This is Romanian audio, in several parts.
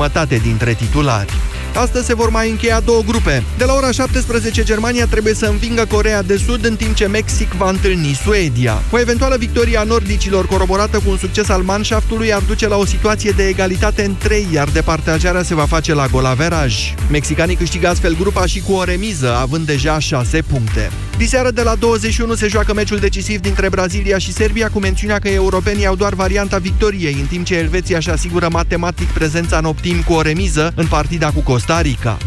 jumătate dintre titulari. Astăzi se vor mai încheia două grupe. De la ora 17, Germania trebuie să învingă Corea de Sud, în timp ce Mexic va întâlni Suedia. O eventuală victorie a nordicilor, coroborată cu un succes al manshaftului, ar duce la o situație de egalitate în 3, iar departajarea se va face la golaveraj. Mexicanii câștigă astfel grupa și cu o remiză, având deja 6 puncte. Diseară de la 21 se joacă meciul decisiv dintre Brazilia și Serbia, cu mențiunea că europenii au doar varianta victoriei, în timp ce Elveția își asigură matematic prezența în optim cu o remiză în partida cu Costa Rica.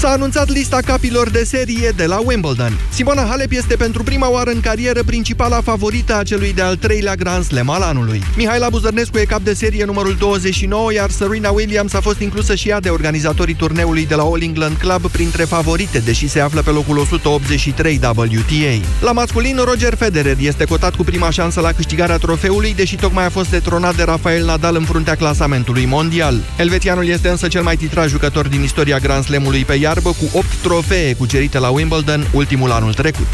S-a anunțat lista capilor de serie de la Wimbledon. Simona Halep este pentru prima oară în carieră principala favorită a celui de-al treilea Grand Slam al anului. Mihaela Buzărnescu e cap de serie numărul 29, iar Serena Williams a fost inclusă și ea de organizatorii turneului de la All England Club printre favorite, deși se află pe locul 183 WTA. La masculin, Roger Federer este cotat cu prima șansă la câștigarea trofeului, deși tocmai a fost detronat de Rafael Nadal în fruntea clasamentului mondial. Elvețianul este însă cel mai titrat jucător din istoria Grand Slamului pe iarbă cu 8 trofee cucerite la Wimbledon, ultimul anul trecut.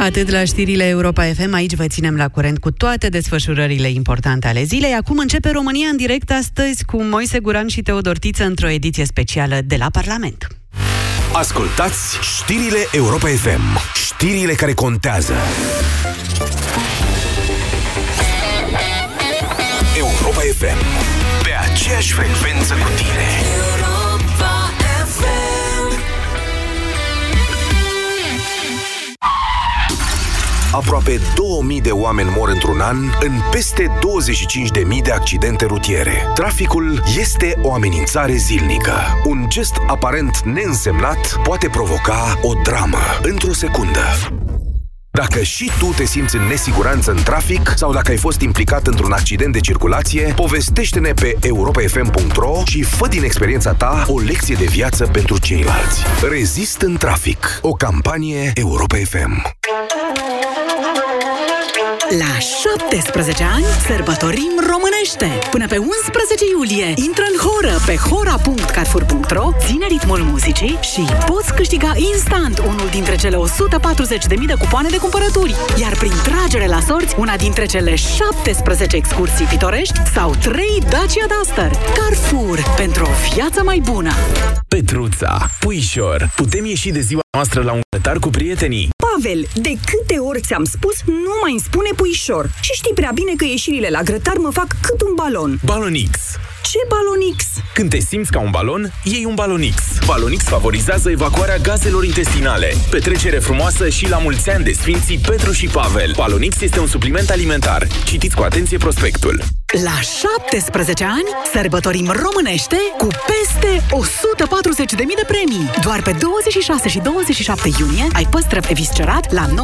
Atât la știrile Europa FM, aici vă ținem la curent cu toate desfășurările importante ale zilei. Acum începe România în direct astăzi cu Moise Guran și Teodor Tiță într-o ediție specială de la Parlament. Ascultați știrile Europa FM, știrile care contează. FM, pe aceeași frecvență cu tine. Aproape 2000 de oameni mor într-un an în peste 25.000 de accidente rutiere. Traficul este o amenințare zilnică. Un gest aparent neînsemnat poate provoca o dramă într-o secundă. Dacă și tu te simți în nesiguranță în trafic sau dacă ai fost implicat într-un accident de circulație, povestește-ne pe europafm.ro și fă din experiența ta o lecție de viață pentru ceilalți. Rezist în trafic. O campanie Europa FM. La 17 ani sărbătorim românește! Până pe 11 iulie intră în horă pe hora.carfur.ro, ține ritmul muzicii și poți câștiga instant unul dintre cele 140.000 de cupoane de cumpărături. Iar prin tragere la sorți, una dintre cele 17 excursii pitorești sau 3 Dacia Duster. Carrefour, pentru o viață mai bună! Petruța, puișor, putem ieși de ziua noastră la un grătar cu prietenii? Pavel, de câte ori ți-am spus, nu mai îmi spune puișor. Și știi prea bine că ieșirile la grătar mă fac cât un balon. Balonix. Ce balonix? Când te simți ca un balon, iei un Balonix. Balonix favorizează evacuarea gazelor intestinale. Petrecere frumoasă și la mulți ani de Sfinții Petru și Pavel. Balonix este un supliment alimentar. Citiți cu atenție prospectul. La 17 ani sărbătorim românește cu peste 140.000 de premii. Doar pe 26 și 27 iunie ai păstrăv eviscerat la 19,69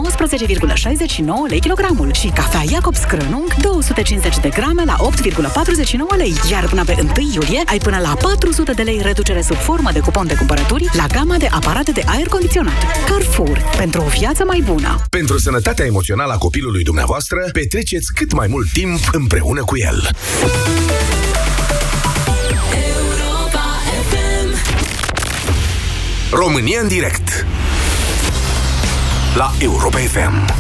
lei kilogramul și cafea Jacobs Krönung 250 de grame la 8,49 lei. Iar până pe 1 iulie ai până la 400 de lei reducere sub formă de cupon de cumpărături la gama de aparate de aer condiționat. Carrefour. Pentru o viață mai bună. Pentru sănătatea emoțională a copilului dumneavoastră, petreceți cât mai mult timp împreună cu el. România în direct. La Europa FM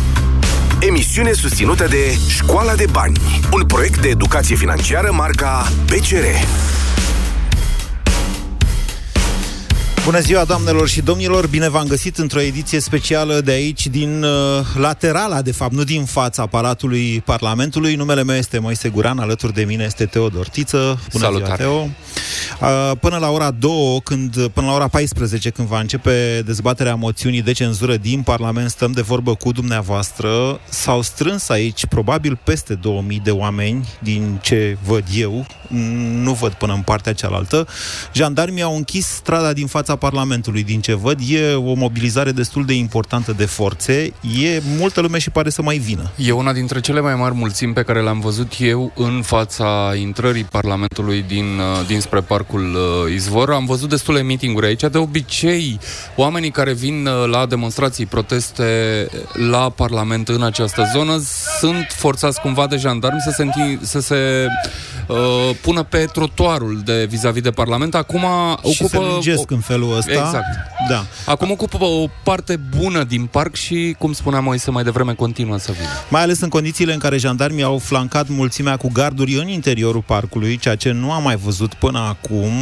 Emisiune susținută de Școala de Bani Un proiect de educație financiară marca PCR Bună ziua, doamnelor și domnilor! Bine v-am găsit într-o ediție specială de aici, din uh, laterala, de fapt, nu din fața aparatului Parlamentului. Numele meu este Moise Guran, alături de mine este Teodor Tiță. Bună Salutare. ziua, Teo! Uh, până la ora 2, când, până la ora 14, când va începe dezbaterea moțiunii de cenzură din Parlament, stăm de vorbă cu dumneavoastră. S-au strâns aici probabil peste 2000 de oameni, din ce văd eu, nu văd până în partea cealaltă. Jandarmii au închis strada din fața Parlamentului, din ce văd. E o mobilizare destul de importantă de forțe. E multă lume și pare să mai vină. E una dintre cele mai mari mulțimi pe care le-am văzut eu în fața intrării Parlamentului din, uh, dinspre Parcul uh, Izvor. Am văzut destule meeting-uri aici. De obicei, oamenii care vin uh, la demonstrații, proteste la Parlament în această zonă sunt forțați cumva de jandarmi să se, înti- să se uh, pună pe trotuarul de vis-a-vis de Parlament. Acum și ocupă... se lungesc în felul ăsta. Exact. Da. Acum ocupă o parte bună din parc și, cum spuneam Moise mai devreme, continuă să vină. Mai ales în condițiile în care jandarmii au flancat mulțimea cu garduri în interiorul parcului, ceea ce nu am mai văzut până acum,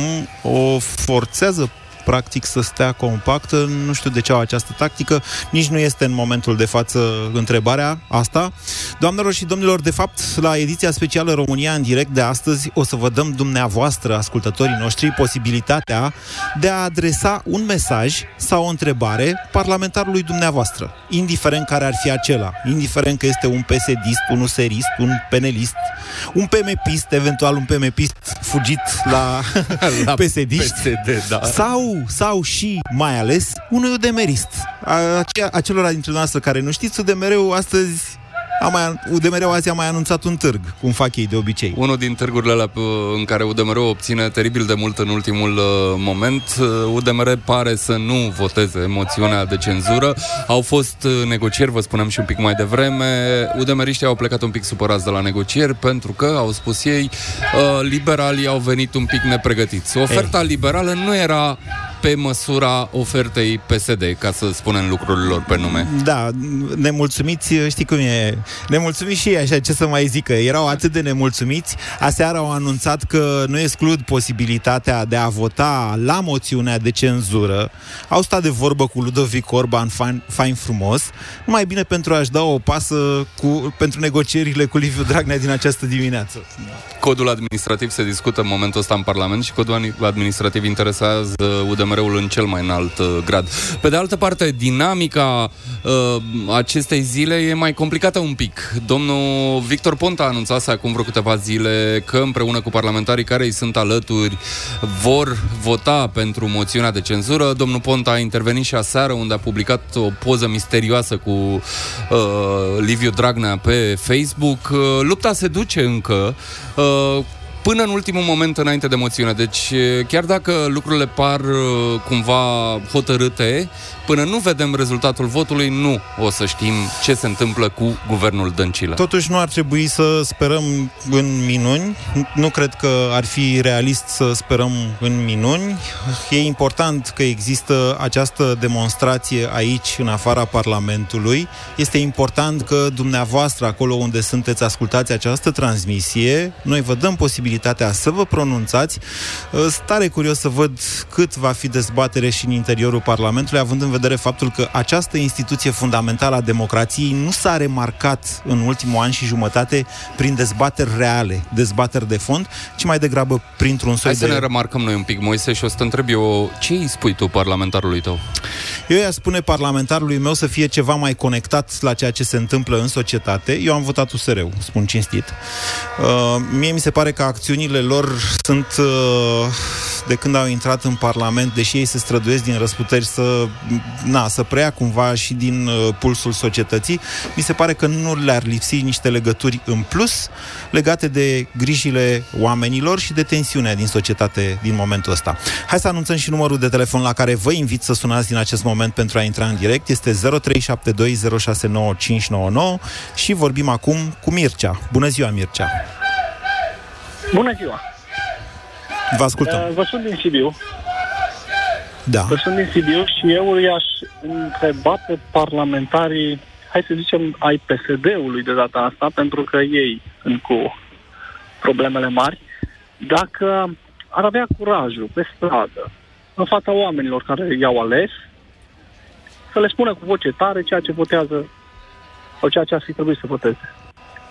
o forțează practic să stea compactă. Nu știu de ce au această tactică, nici nu este în momentul de față întrebarea asta. Doamnelor și domnilor, de fapt, la ediția specială România în direct de astăzi o să vă dăm dumneavoastră, ascultătorii noștri, posibilitatea de a adresa un mesaj sau o întrebare parlamentarului dumneavoastră, indiferent care ar fi acela, indiferent că este un PSD, un userist, un penelist, un PMPist, eventual un PMPist fugit la, la PSD, PSD da. sau sau și, mai ales, unui udemerist. A, acelora dintre noastre care nu știți, UDMR-ul astăzi a mai, UDMR azi a mai anunțat un târg, cum fac ei de obicei. Unul din târgurile alea în care UDMR obține teribil de mult în ultimul uh, moment. UDMR uh, pare să nu voteze moțiunea de cenzură. Au fost uh, negocieri, vă spunem și un pic mai devreme. UDMRiștii au plecat un pic supărați de la negocieri pentru că, au spus ei, liberalii au venit un pic nepregătiți. Oferta ei. liberală nu era pe măsura ofertei PSD, ca să spunem lucrurilor pe nume. Da, nemulțumiți, știi cum e, nemulțumiți și ei, așa, ce să mai zică, erau atât de nemulțumiți, aseară au anunțat că nu exclud posibilitatea de a vota la moțiunea de cenzură, au stat de vorbă cu Ludovic Orban fain, fain frumos, numai bine pentru a-și da o pasă cu, pentru negocierile cu Liviu Dragnea din această dimineață. Codul administrativ se discută în momentul ăsta în Parlament și codul administrativ interesează UDM UDMR-ul în cel mai înalt uh, grad. Pe de altă parte, dinamica uh, acestei zile e mai complicată un pic. Domnul Victor Ponta a anunțat acum vreo câteva zile că împreună cu parlamentarii care îi sunt alături vor vota pentru moțiunea de cenzură. Domnul Ponta a intervenit și aseară unde a publicat o poză misterioasă cu uh, Liviu Dragnea pe Facebook. Uh, lupta se duce încă. Uh, până în ultimul moment înainte de moțiune. Deci, chiar dacă lucrurile par cumva hotărâte, până nu vedem rezultatul votului, nu o să știm ce se întâmplă cu guvernul Dăncilă. Totuși nu ar trebui să sperăm în minuni. Nu cred că ar fi realist să sperăm în minuni. E important că există această demonstrație aici, în afara Parlamentului. Este important că dumneavoastră, acolo unde sunteți, ascultați această transmisie. Noi vă dăm posibilitatea să vă pronunțați. Stare curios să văd cât va fi dezbatere și în interiorul Parlamentului, având în vedere faptul că această instituție fundamentală a democrației nu s-a remarcat în ultimul an și jumătate prin dezbateri reale, dezbateri de fond, ci mai degrabă printr-un soi Hai de... să ne remarcăm noi un pic, Moise, și o să te întreb eu, ce îi spui tu parlamentarului tău? Eu i-aș spune parlamentarului meu să fie ceva mai conectat la ceea ce se întâmplă în societate. Eu am votat USR-ul, spun cinstit. Uh, mie mi se pare că acțiunile lor sunt uh, de când au intrat în Parlament, deși ei se străduiesc din răsputeri să na, să preia cumva și din uh, pulsul societății, mi se pare că nu le-ar lipsi niște legături în plus legate de grijile oamenilor și de tensiunea din societate din momentul ăsta. Hai să anunțăm și numărul de telefon la care vă invit să sunați din acest moment pentru a intra în direct. Este 0372069599 și vorbim acum cu Mircea. Bună ziua, Mircea! Bună ziua! Vă ascultăm. Uh, vă sunt din Sibiu. Da. Că sunt din Sibiu și eu i-aș întreba pe parlamentarii, hai să zicem, ai PSD-ului de data asta, pentru că ei sunt cu problemele mari, dacă ar avea curajul pe stradă, în fața oamenilor care i-au ales, să le spună cu voce tare ceea ce votează sau ceea ce ar fi trebuit să voteze.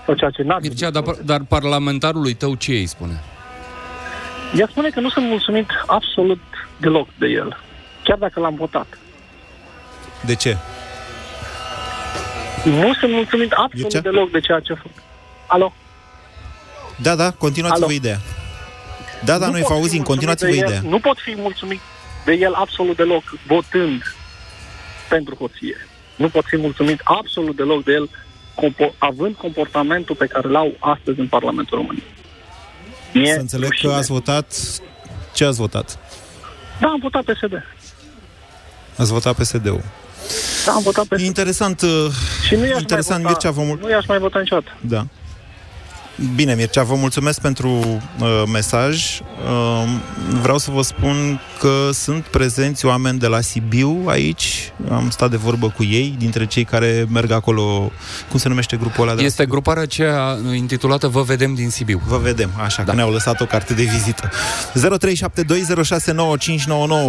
Sau ceea ce n-ar Mircea, dar, dar parlamentarului tău ce îi spune? Ea spune că nu sunt mulțumit absolut deloc de el chiar dacă l-am votat. De ce? Nu sunt mulțumit absolut Mircea? deloc de ceea ce a făcut. Alo? Da, da, continuați-vă ideea. Da, da, noi vă auzim, continuați-vă ideea. Nu pot fi mulțumit de el absolut deloc votând pentru hoție. Nu pot fi mulțumit absolut deloc de el compo- având comportamentul pe care l-au astăzi în Parlamentul României. Să înțeleg că ați votat... Ce ați votat? Da, am votat PSD. Ați votat PSD-ul. Da, am votat PSD. Interesant, și nu interesant Mircea, vă mul- Nu i-aș mai vota niciodată. Da. Bine, Mircea, vă mulțumesc pentru uh, mesaj. Uh, vreau să vă spun că sunt prezenți oameni de la Sibiu aici. Am stat de vorbă cu ei, dintre cei care merg acolo. Cum se numește grupul ăla? De este Sibiu? gruparea aceea intitulată Vă vedem din Sibiu. Vă vedem, așa, da. că ne-au lăsat o carte de vizită. 0372069599.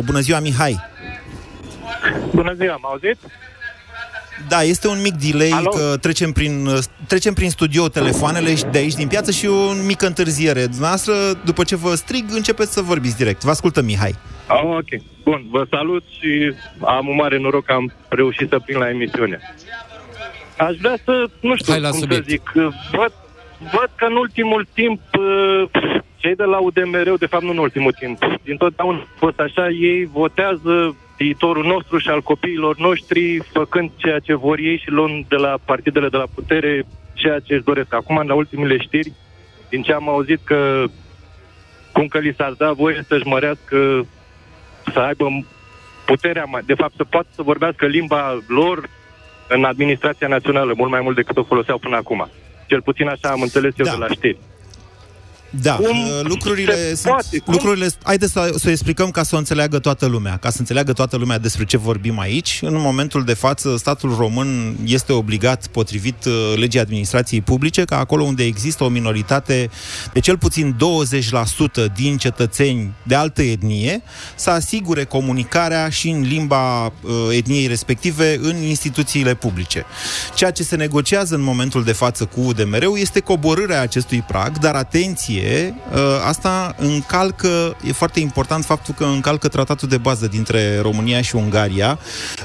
Bună ziua, Mihai! Bună ziua, m auzit? Da, este un mic delay Alo? că trecem prin, trecem prin studio telefoanele de aici din piață și o mică întârziere. Dumneavoastră, după ce vă strig, începeți să vorbiți direct. Vă ascultăm, Mihai. Ah, ok. Bun, vă salut și am un mare noroc că am reușit să plin la emisiune. Aș vrea să, nu știu Hai la cum subiect. să zic, văd, văd că în ultimul timp cei de la UDMR, de fapt nu în ultimul timp, din totdeauna a fost așa, ei votează viitorul nostru și al copiilor noștri, făcând ceea ce vor ei și luând de la partidele de la putere ceea ce își doresc. Acum, la ultimele știri, din ce am auzit că cum că li s-ar da voie să-și mărească, să aibă puterea, mai, de fapt, să poată să vorbească limba lor în administrația națională, mult mai mult decât o foloseau până acum. Cel puțin așa am înțeles eu Da. de la știri. Da, Cum uh, lucrurile se sunt... poate? Cum? Lucrurile, haideți să, să o explicăm ca să o înțeleagă toată lumea, ca să înțeleagă toată lumea despre ce vorbim aici. În momentul de față, statul român este obligat, potrivit uh, legii administrației publice, ca acolo unde există o minoritate de cel puțin 20% din cetățeni de altă etnie, să asigure comunicarea și în limba uh, etniei respective în instituțiile publice. Ceea ce se negociază în momentul de față cu UDMR-ul este coborârea acestui prag, dar atenție, uh, asta încalcă, e foarte important faptul că încalcă tratatul de bază dintre România și Ungaria,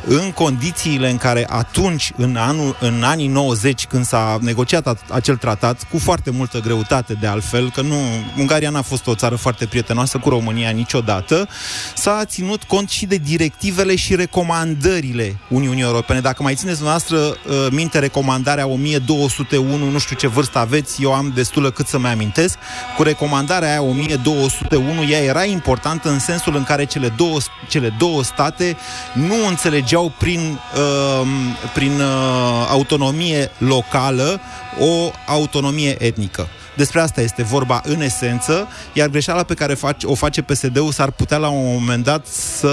în condițiile în care atunci, în, anul, în anii 90, când s-a negociat a- acel tratat, cu foarte multă greutate de altfel, că nu, Ungaria n-a fost o țară foarte prietenoasă cu România niciodată, s-a ținut cont și de directivele și recomandările Uniunii Europene. Dacă mai țineți dumneavoastră uh, minte recomandarea 1201, nu știu ce vârstă aveți, eu am destulă cât să-mi amintesc, cu recomandarea aia 1201, ea era importantă în sensul în care cele două, cele două state nu înțelegeau prin, uh, prin uh, autonomie locală o autonomie etnică. Despre asta este vorba în esență, iar greșeala pe care face, o face PSD-ul s-ar putea la un moment dat să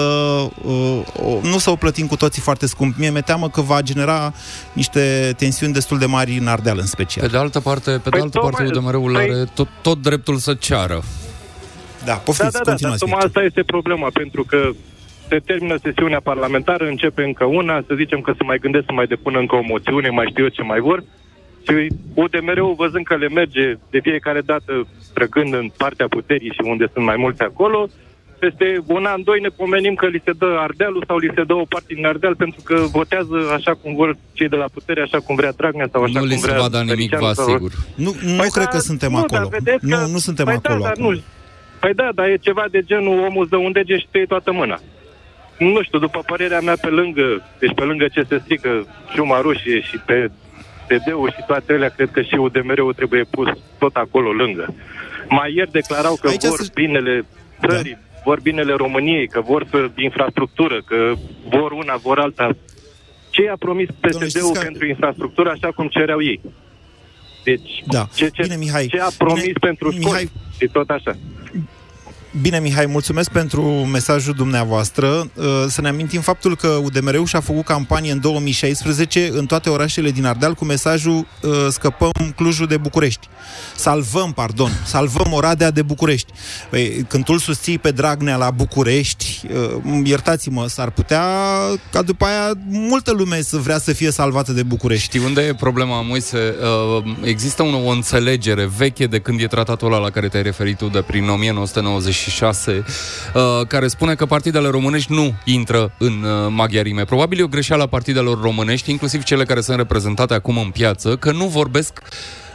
uh, o, nu să o plătim cu toții foarte scump. Mie mi-e teamă că va genera niște tensiuni destul de mari în Ardeal în special. Pe de altă parte, pe de Păi altă parte tocmai- UDMR-ul păi- are tot, tot dreptul să ceară. Da, poftiți, Da, da, da, dar continuați. tocmai Mircea. asta este problema, pentru că se termină sesiunea parlamentară, începe încă una, să zicem că se mai gândesc să mai depună încă o moțiune, mai știu eu ce mai vor, și UDMR-ul, văzând că le merge de fiecare dată trăgând în partea puterii și unde sunt mai mulți acolo, peste un an, doi ne pomenim că li se dă Ardealul sau li se dă o parte din Ardeal pentru că votează așa cum vor cei de la putere, așa cum vrea Dragnea sau așa Nu li cum se vrea va da nimic, Tăricianu vă sau- asigur. Nu, nu Păi cred da, că suntem nu, acolo. Dar vedeți că, Nu, nu suntem păi acolo Da, dar acum. nu. Păi da, dar e ceva de genul omul îți dă un dege și te iei toată mâna. Nu știu, după părerea mea, pe lângă, deci pe lângă ce se strică Ciuma Rușie și pe TD-ul și toate alea, cred că și UDMR-ul trebuie pus tot acolo lângă. Mai ieri declarau că Aici vor se- binele țării, vor binele României, că vor să, infrastructură, că vor una, vor alta. Ce a promis Domnule, PSD-ul știți că- pentru infrastructură așa cum cereau ei? Deci, Da. ce, ce, Bine, Mihai. ce a promis Bine, pentru sport Mihai. și tot așa. Bine, Mihai, mulțumesc pentru mesajul dumneavoastră. Uh, Să ne amintim faptul că UDMR-ul și-a făcut campanie în 2016 în toate orașele din Ardeal cu mesajul uh, scăpăm Clujul de București. Salvăm, pardon, salvăm Oradea de București. Păi, când tu îl susții pe Dragnea la București, uh, iertați-mă, s-ar putea ca după aia multă lume să vrea să fie salvată de București. Știi unde e problema, Moise? Uh, există o, o înțelegere veche de când e tratatul ăla la care te-ai referit tu de prin 1996, uh, care spune că partidele românești nu intră în uh, maghiarime. Probabil e o greșeală a partidelor românești, inclusiv cele care sunt reprezentate acum în piață, că nu vorbesc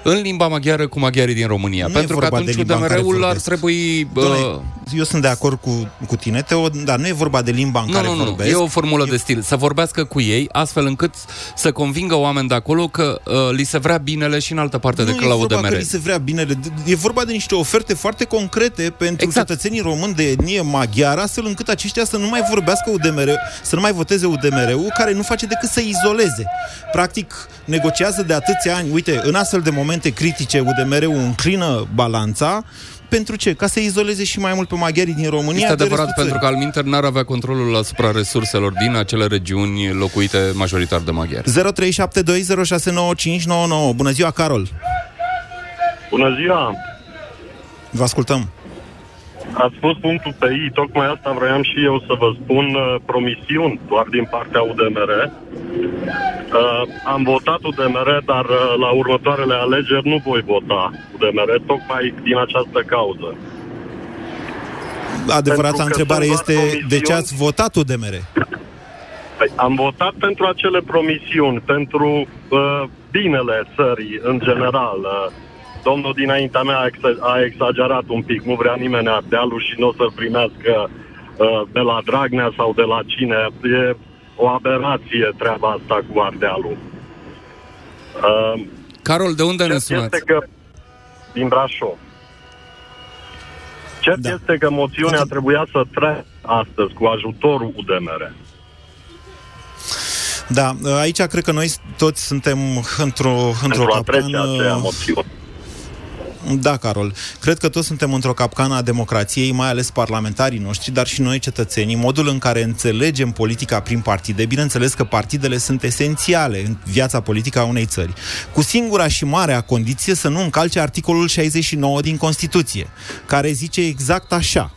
în limba maghiară cu maghiarii din România. Nu e Pentru că vorba de atunci limba în care UDMR-ul ar vorbesc. trebui... Uh, Doamne, eu sunt de acord cu, cu tine, Teo, dar nu e vorba de limba în nu, care nu, nu, vorbesc. e o formulă de stil. Să vorbească cu ei, astfel încât să convingă oameni de acolo că uh, li se vrea binele și în altă parte nu decât e la vorba UDMR. că li se vrea bine. E vorba de niște oferte foarte concrete pentru Exact. exact. cetățenii români de etnie maghiară, astfel încât aceștia să nu mai vorbească UDMR, să nu mai voteze UDMR-ul, care nu face decât să izoleze. Practic, negociază de atâția ani. Uite, în astfel de momente momente critice UDMR-ul înclină balanța, pentru ce? Ca să izoleze și mai mult pe maghiarii din România. Este adevărat, pentru că Alminter n-ar avea controlul asupra resurselor din acele regiuni locuite majoritar de maghiari. 0372069599. Bună ziua, Carol! Bună ziua! Vă ascultăm! Ați spus punctul pe I, tocmai asta vroiam și eu să vă spun, uh, promisiuni doar din partea UDMR. Uh, am votat UDMR, dar uh, la următoarele alegeri nu voi vota UDMR, tocmai din această cauză. Adevărata întrebare este de ce ați votat UDMR? Păi, am votat pentru acele promisiuni, pentru uh, binele țării în general. Uh, domnul dinaintea mea a, ex- a exagerat un pic, nu vrea nimeni Ardealul și nu o să-l primească uh, de la Dragnea sau de la cine. E o aberație treaba asta cu Ardealul. Uh, Carol, de unde ne sunați? Este că, din Brașov. Ce da. este că moțiunea trebuia să treacă astăzi cu ajutorul UDMR. Da, aici cred că noi toți suntem într-o, într-o capcană... Da, Carol. Cred că toți suntem într-o capcană a democrației, mai ales parlamentarii noștri, dar și noi cetățenii, modul în care înțelegem politica prin partide. Bineînțeles că partidele sunt esențiale în viața politică a unei țări. Cu singura și marea condiție să nu încalce articolul 69 din Constituție, care zice exact așa.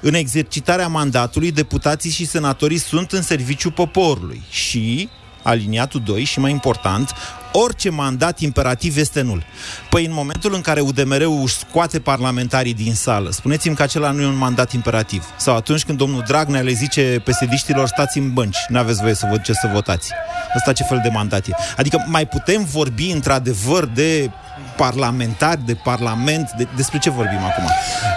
În exercitarea mandatului, deputații și senatorii sunt în serviciu poporului și aliniatul 2 și mai important, orice mandat imperativ este nul. Păi în momentul în care UDMR-ul își scoate parlamentarii din sală, spuneți-mi că acela nu e un mandat imperativ. Sau atunci când domnul Dragnea le zice pesediștilor stați în bănci, nu aveți voie să vă ce să votați. Asta ce fel de mandat e? Adică mai putem vorbi într-adevăr de parlamentari, de parlament, de, despre ce vorbim acum?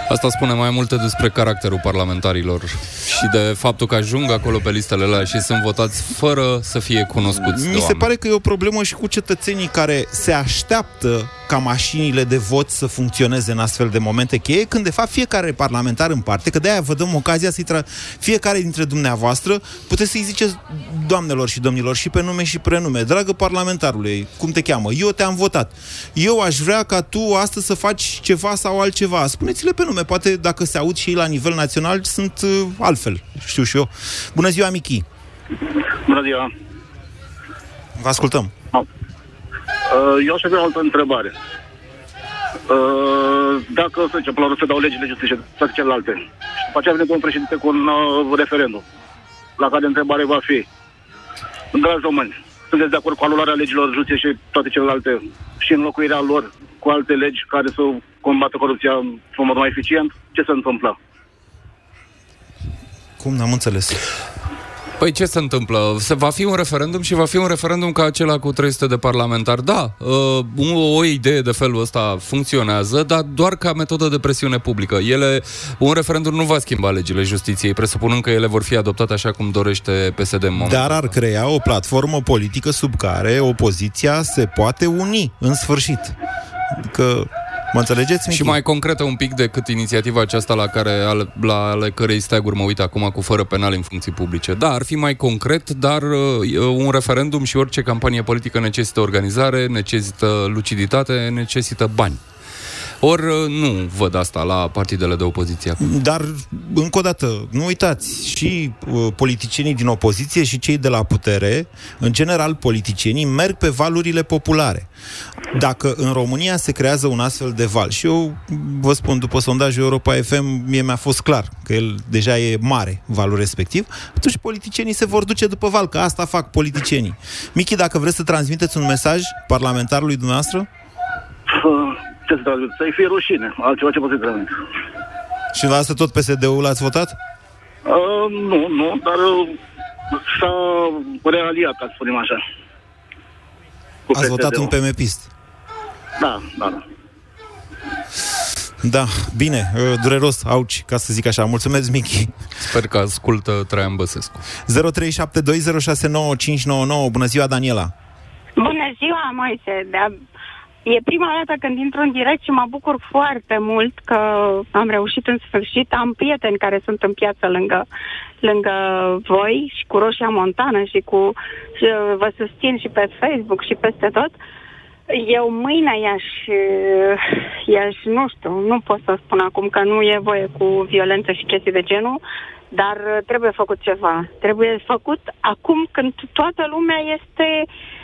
Asta spune mai multe despre caracterul parlamentarilor și de faptul că ajung acolo pe listele alea și sunt votați fără să fie cunoscuți Mi se pare că e o problemă și cu cetățenii care se așteaptă ca mașinile de vot să funcționeze în astfel de momente cheie, când de fapt fiecare parlamentar în parte, că de-aia vă dăm ocazia să-i tra... fiecare dintre dumneavoastră, puteți să-i ziceți doamnelor și domnilor și pe nume și prenume, dragă parlamentarule, cum te cheamă? Eu te-am votat. Eu aș vrea ca tu astăzi să faci ceva sau altceva. Spuneți-le pe nume, poate dacă se aud și ei la nivel național sunt uh, altfel, știu și eu. Bună ziua, Michi! Bună ziua! Vă ascultăm. Uh, eu aș avea o altă întrebare. Uh, dacă, să zicem, până la urmă se dau legile justiție, toate celelalte, și după aceea vine domnul președinte cu un uh, referendum, la care întrebare va fi, dragi români, sunteți de acord cu anularea legilor justiție și toate celelalte și înlocuirea lor cu alte legi care să combată corupția în mod mai eficient? Ce se întâmplă? Cum n-am înțeles? Păi ce se întâmplă? Se va fi un referendum și va fi un referendum ca acela cu 300 de parlamentari. Da, uh, o, o idee de felul ăsta funcționează, dar doar ca metodă de presiune publică. Ele, un referendum nu va schimba legile justiției, presupunând că ele vor fi adoptate așa cum dorește PSD în moment. Dar ar crea o platformă politică sub care opoziția se poate uni în sfârșit. Că Mă înțelegeți, Michi? Și mai concretă un pic decât inițiativa aceasta la care la ale cărei steaguri mă uit acum cu fără penal în funcții publice. Da, ar fi mai concret, dar uh, un referendum și orice campanie politică necesită organizare, necesită luciditate, necesită bani. Ori uh, nu văd asta la partidele de opoziție. Dar, încă o dată, nu uitați, și uh, politicienii din opoziție și cei de la putere, în general politicienii, merg pe valurile populare. Dacă în România se creează un astfel de val, și eu vă spun, după sondajul Europa FM, mie mi-a fost clar că el deja e mare valul respectiv, atunci politicienii se vor duce după val, că asta fac politicienii. Michi, dacă vreți să transmiteți un mesaj parlamentarului dumneavoastră? Ce să transmit? Să-i fie rușine, altceva ce pot să transmit. Și la asta tot PSD-ul l-ați votat? Uh, nu, nu, dar uh, s-a realiat, ca să spunem așa. Cu Ați votat un PMP-ist? Da, da, da. Da, bine, uh, dureros, auci, ca să zic așa. Mulțumesc, Michi. Sper că ascultă Traian Băsescu. 0372069599. Bună ziua, Daniela. Bună ziua, Moise. De E prima dată când intru în direct și mă bucur foarte mult că am reușit în sfârșit. Am prieteni care sunt în piață lângă, lângă voi și cu Roșia Montană și cu și vă susțin și pe Facebook și peste tot. Eu mâine i-aș, i-aș, nu știu, nu pot să spun acum că nu e voie cu violență și chestii de genul, dar trebuie făcut ceva. Trebuie făcut acum când toată lumea este,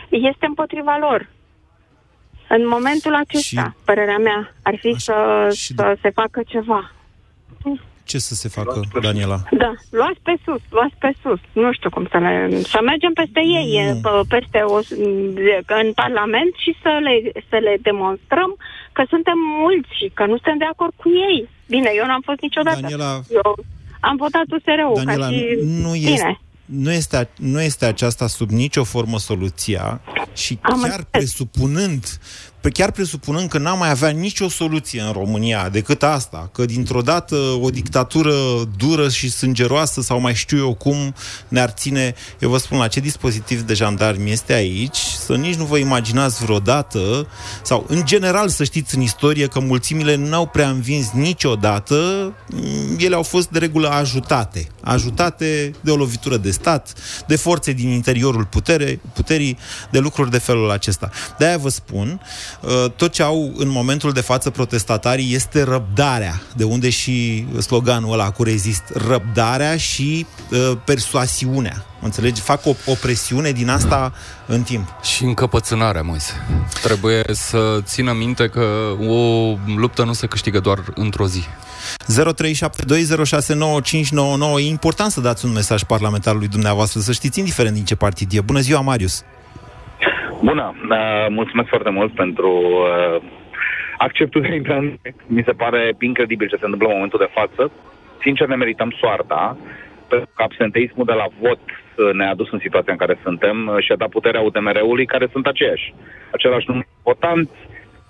este împotriva lor. În momentul acesta, și... părerea mea, ar fi Așa, să, și... să se facă ceva. Ce să se facă, Daniela? Da, luați pe sus, luați pe sus. Nu știu cum să le... Să mergem peste ei, nu. peste o, în Parlament și să le, să le demonstrăm că suntem mulți și că nu suntem de acord cu ei. Bine, eu n-am fost niciodată. Daniela... Eu am votat USR-ul Daniela, ca și... Nu este, nu este, nu este aceasta sub nicio formă soluția și Am chiar presupunând chiar presupunând că n-am mai avea nicio soluție în România decât asta, că dintr-o dată o dictatură dură și sângeroasă sau mai știu eu cum ne-ar ține, eu vă spun la ce dispozitiv de jandarmi este aici, să nici nu vă imaginați vreodată, sau în general să știți în istorie că mulțimile n-au prea învins niciodată, ele au fost de regulă ajutate. Ajutate de o lovitură de stat, de forțe din interiorul putere, puterii, de lucruri de felul acesta. De-aia vă spun, Uh, tot ce au în momentul de față protestatarii este răbdarea, de unde și sloganul ăla cu rezist, răbdarea și uh, persoasiunea. Înțelegi? Fac o, o presiune din asta în timp. Și încăpățânarea, Moise. Trebuie să țină minte că o luptă nu se câștigă doar într-o zi. 0372069599 E important să dați un mesaj parlamentarului dumneavoastră, să știți, indiferent din ce partid e. Bună ziua, Marius! Bună! Uh, mulțumesc foarte mult pentru uh, acceptul de intrare. Mi se pare incredibil ce se întâmplă în momentul de față. Sincer, ne merităm soarta, pentru că absenteismul de la vot uh, ne-a dus în situația în care suntem uh, și a dat puterea UDMR-ului, care sunt aceiași. Același număr de votanți.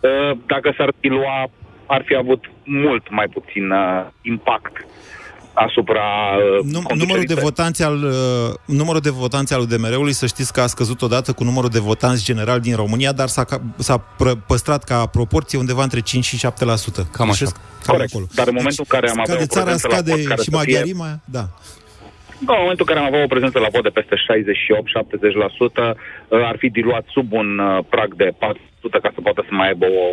Uh, dacă s-ar dilua, ar fi avut mult mai puțin uh, impact asupra uh, Num, numărul de votanți al uh, numărul de votanți al UDMR-ului, să știți că a scăzut odată cu numărul de votanți general din România, dar s-a, s-a păstrat ca proporție undeva între 5 și 7%. Cam așa. Cam Corect. Acolo. Dar în momentul în care am avea o țara, scade la vot și maghiarima, da. Da, în momentul în care am avea o prezență la vot de peste 68-70%, uh, ar fi diluat sub un prag de 400 ca să poată să mai aibă o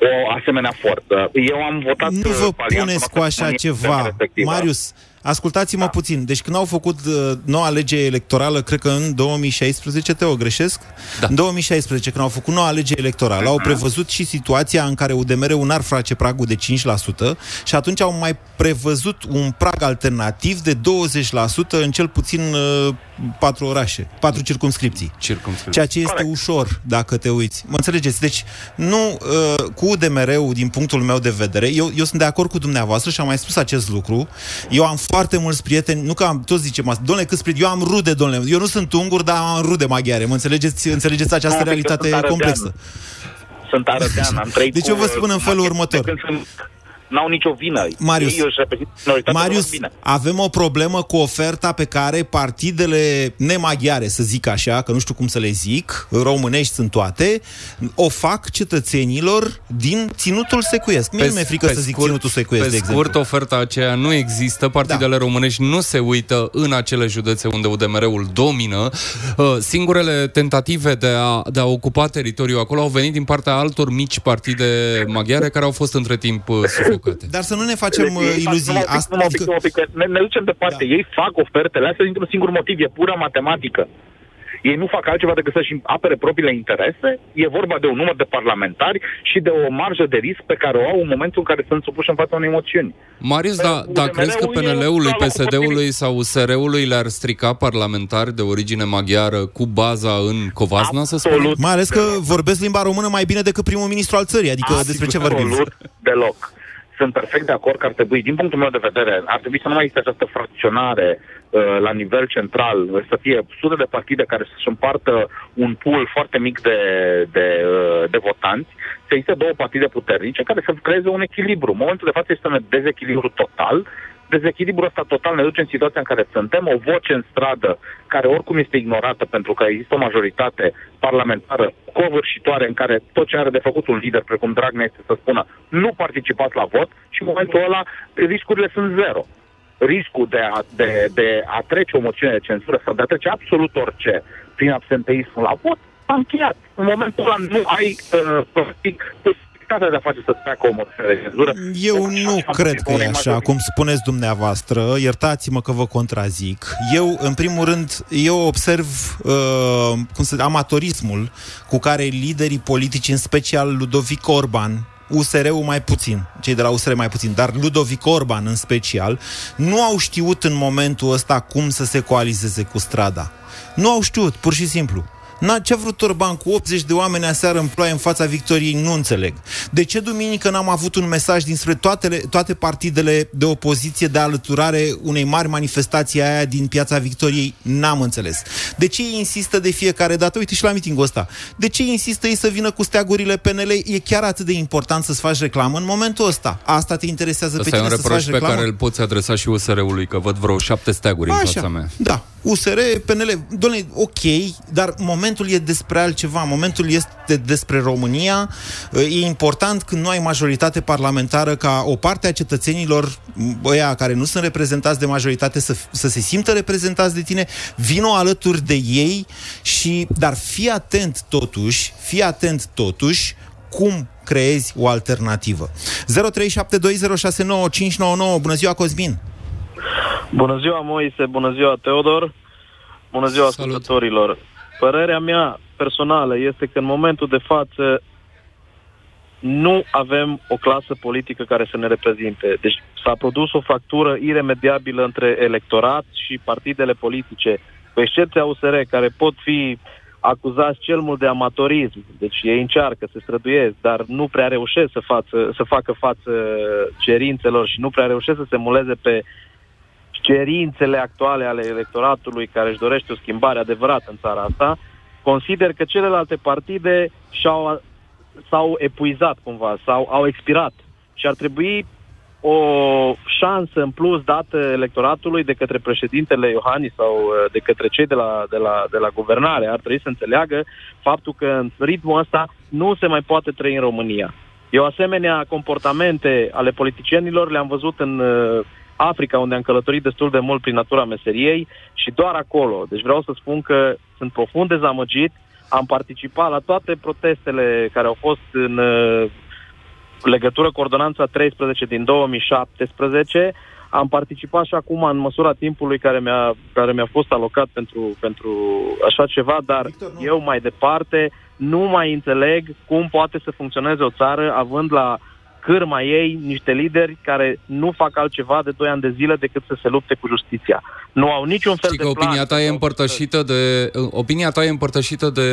o asemenea forță. Eu am votat... Nu vă puneți cu așa ceva. Marius, Ascultați-mă da. puțin. Deci când au făcut uh, noua lege electorală, cred că în 2016, te o greșesc? Da. În 2016, când au făcut noua lege electorală, uh-huh. au prevăzut și situația în care UDMR-ul n-ar face pragul de 5% și atunci au mai prevăzut un prag alternativ de 20% în cel puțin uh, patru orașe, patru circumscripții. circumscripții. Ceea ce este Corect. ușor, dacă te uiți. Mă înțelegeți? Deci, nu uh, cu UDMR-ul, din punctul meu de vedere, eu, eu sunt de acord cu dumneavoastră și am mai spus acest lucru. Eu am foarte mulți prieteni, nu că am, toți zicem asta, domnule, câți prieteni, eu am rude, domnule, eu nu sunt ungur, dar am rude maghiare, mă înțelegeți, înțelegeți această no, realitate complexă. Sunt arătean, am trăit Deci eu vă spun în felul următor. De când sunt n-au nicio vină. Marius, Ei Marius avem o problemă cu oferta pe care partidele nemaghiare, să zic așa, că nu știu cum să le zic, românești sunt toate, o fac cetățenilor din ținutul secuiesc. Mie nu mi-e frică să zic scurt, ținutul secuiesc, pe de exemplu. scurt, oferta aceea nu există, partidele da. românești nu se uită în acele județe unde UDMR-ul domină. Uh, singurele tentative de a, de a ocupa teritoriul acolo au venit din partea altor mici partide maghiare care au fost între timp uh, păcate. Dar să nu ne facem deci, uh, iluzii. Numai Asta, numai pic, numai pic, ne, ne ducem departe. Da. Ei fac ofertele astea dintr-un singur motiv. E pură matematică. Ei nu fac altceva decât să-și apere propriile interese. E vorba de un număr de parlamentari și de o marjă de risc pe care o au în momentul în care sunt supuși în fața unei emoțiuni. Marius, da, da crezi că PNL-ului, PSD-ului sau USR-ului le-ar strica parlamentari de origine maghiară cu baza în Covasna, să spunem? Mai ales că vorbesc limba română mai bine decât primul ministru al țării, adică A, despre ce vorbim? Absolut deloc sunt perfect de acord că ar trebui, din punctul meu de vedere, ar trebui să nu mai existe această fracționare uh, la nivel central, să fie sute de partide care să-și împartă un pool foarte mic de, de, uh, de votanți, să existe două partide puternice care să creeze un echilibru. În momentul de față este un dezechilibru total dezechilibrul ăsta total ne duce în situația în care suntem, o voce în stradă care oricum este ignorată pentru că există o majoritate parlamentară covârșitoare în care tot ce are de făcut un lider precum Dragnea este să spună nu participați la vot și în momentul ăla riscurile sunt zero. Riscul de a, de, de a trece o moțiune de cenzură sau de a trece absolut orice prin absenteismul la vot s-a încheiat. În momentul ăla nu ai, uh, practic, posibilitatea de a face să treacă o moțiune de cenzură. Eu nu cred că e așa, cum spuneți dumneavoastră, iertați-mă că vă contrazic. Eu, în primul rând, eu observ uh, cum să, amatorismul cu care liderii politici, în special Ludovic Orban, USR-ul mai puțin, cei de la USR mai puțin, dar Ludovic Orban în special, nu au știut în momentul ăsta cum să se coalizeze cu strada. Nu au știut, pur și simplu. Na, ce a vrut Orban cu 80 de oameni aseară în ploaie în fața victoriei? Nu înțeleg. De ce duminică n-am avut un mesaj dinspre toate, toate partidele de opoziție de alăturare unei mari manifestații aia din piața victoriei? N-am înțeles. De ce ei insistă de fiecare dată? Uite și la mitingul ăsta. De ce insistă ei să vină cu steagurile PNL? E chiar atât de important să-ți faci reclamă în momentul ăsta. Asta te interesează Asta pe e un tine să-ți faci reproș pe reclamă? care îl poți adresa și USR-ului, că văd vreo șapte steaguri în fața mea. Da. USR, PNL, doamne, ok, dar momentul e despre altceva. Momentul este despre România. E important când nu ai majoritate parlamentară ca o parte a cetățenilor, ăia care nu sunt reprezentați de majoritate, să, să se simtă reprezentați de tine, vină alături de ei și, dar fii atent totuși, fii atent totuși cum creezi o alternativă. 0372069599 Bună ziua, Cosmin! Bună ziua, Moise, bună ziua, Teodor, bună ziua ascultătorilor. Părerea mea personală este că în momentul de față nu avem o clasă politică care să ne reprezinte. Deci s-a produs o fractură iremediabilă între electorat și partidele politice, cu excepția USR, care pot fi acuzați cel mult de amatorism. Deci ei încearcă, se străduiesc, dar nu prea reușesc să, față, să facă față cerințelor și nu prea reușesc să se muleze pe cerințele actuale ale electoratului care își dorește o schimbare adevărată în țara asta, consider că celelalte partide și-au, s-au epuizat cumva, sau au expirat și ar trebui o șansă în plus dată electoratului de către președintele Iohannis sau uh, de către cei de la, de, la, de la guvernare. Ar trebui să înțeleagă faptul că în ritmul ăsta nu se mai poate trăi în România. Eu asemenea comportamente ale politicienilor le-am văzut în uh, Africa, unde am călătorit destul de mult prin natura meseriei și doar acolo. Deci vreau să spun că sunt profund dezamăgit. Am participat la toate protestele care au fost în uh, legătură cu ordonanța 13 din 2017. Am participat și acum în măsura timpului care mi-a, care mi-a fost alocat pentru, pentru așa ceva, dar Victor, eu mai departe nu mai înțeleg cum poate să funcționeze o țară având la cârma ei niște lideri care nu fac altceva de 2 ani de zile decât să se lupte cu justiția. Nu au niciun fel Știi de că plan. opinia ta e împărtășită de opinia ta e împărtășită de